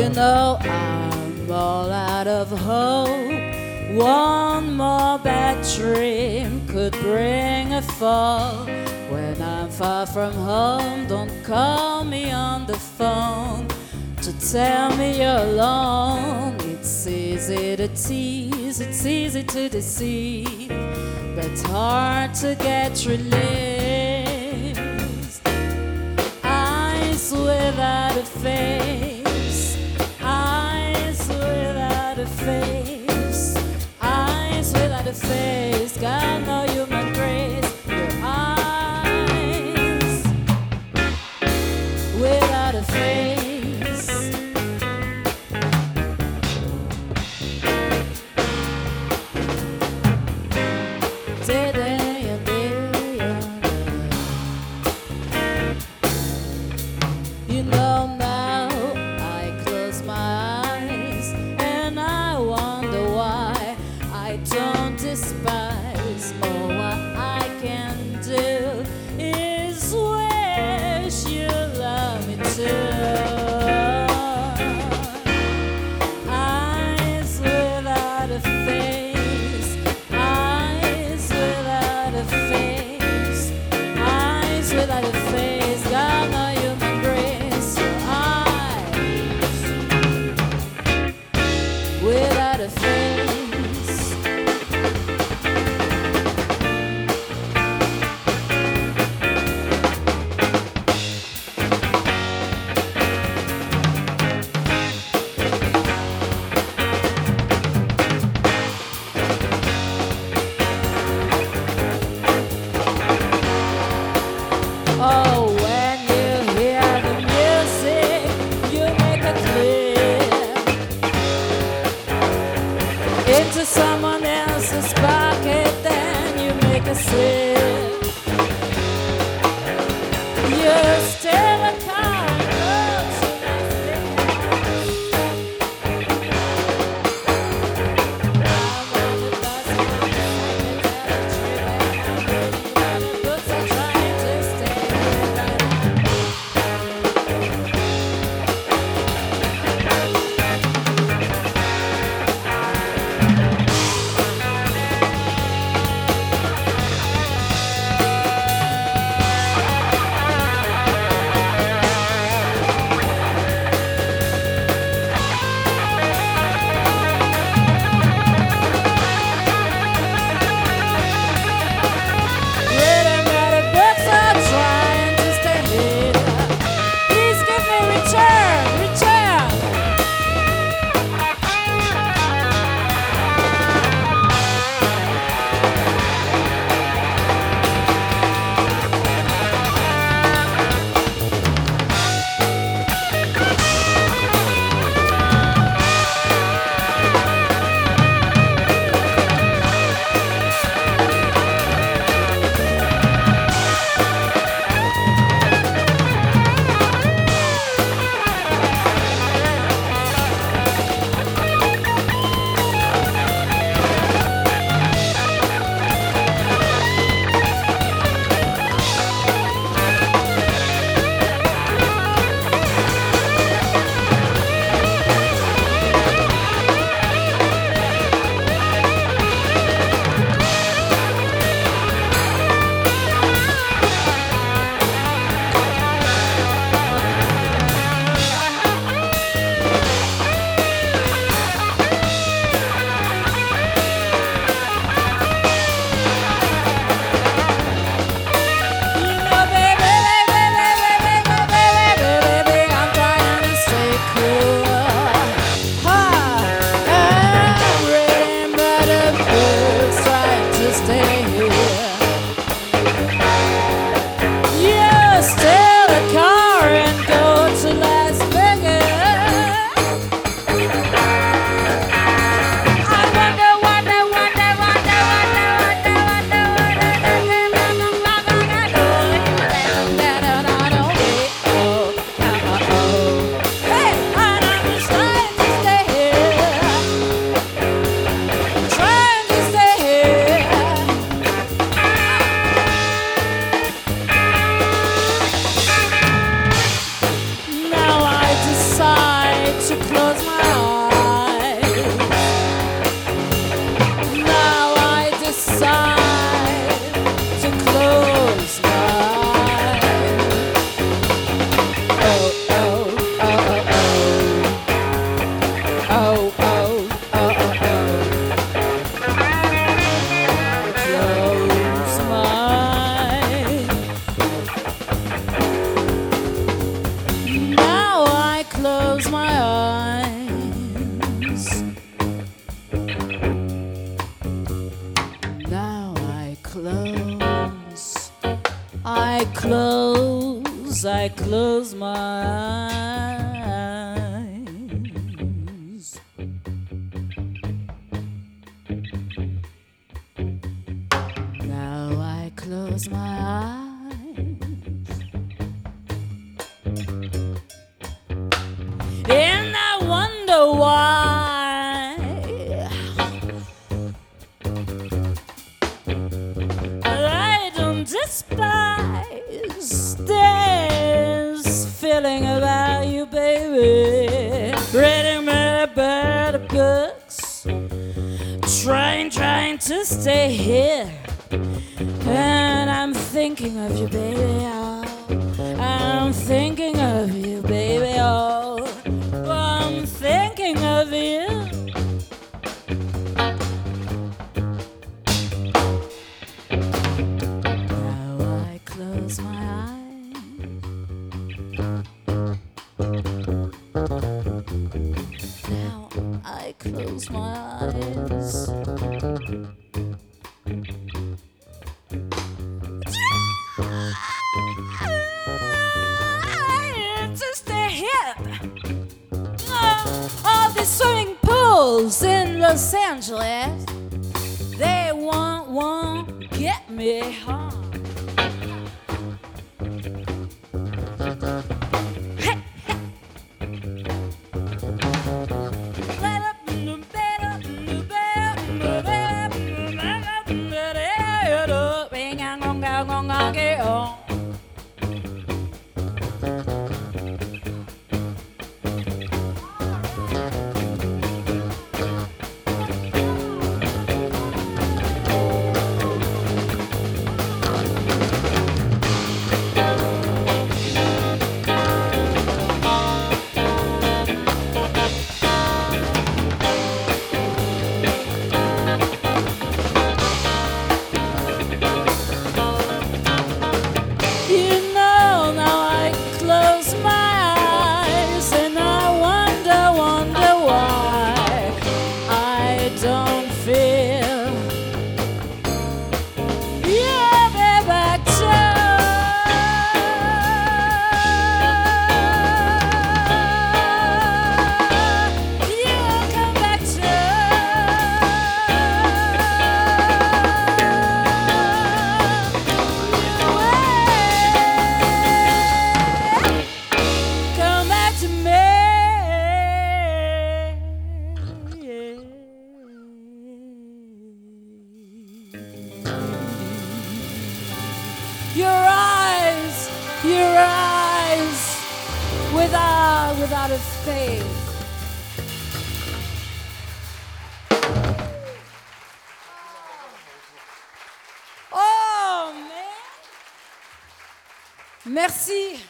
You know I'm all out of hope. One more bad dream could bring a fall. When I'm far from home, don't call me on the phone to tell me you're alone. It's easy to tease, it's easy to deceive, but it's hard to get released. Eyes without a face, into someone else's pocket, then you make a switch. Yeah. Close my eyes. Now I close my eyes. And I wonder why I don't despise this feeling about you, baby. Reading many better books, trying, trying to stay here. And I'm thinking of you, baby. Los Angeles, they won't, won't get me home. Without, without a face. Oh! Merci.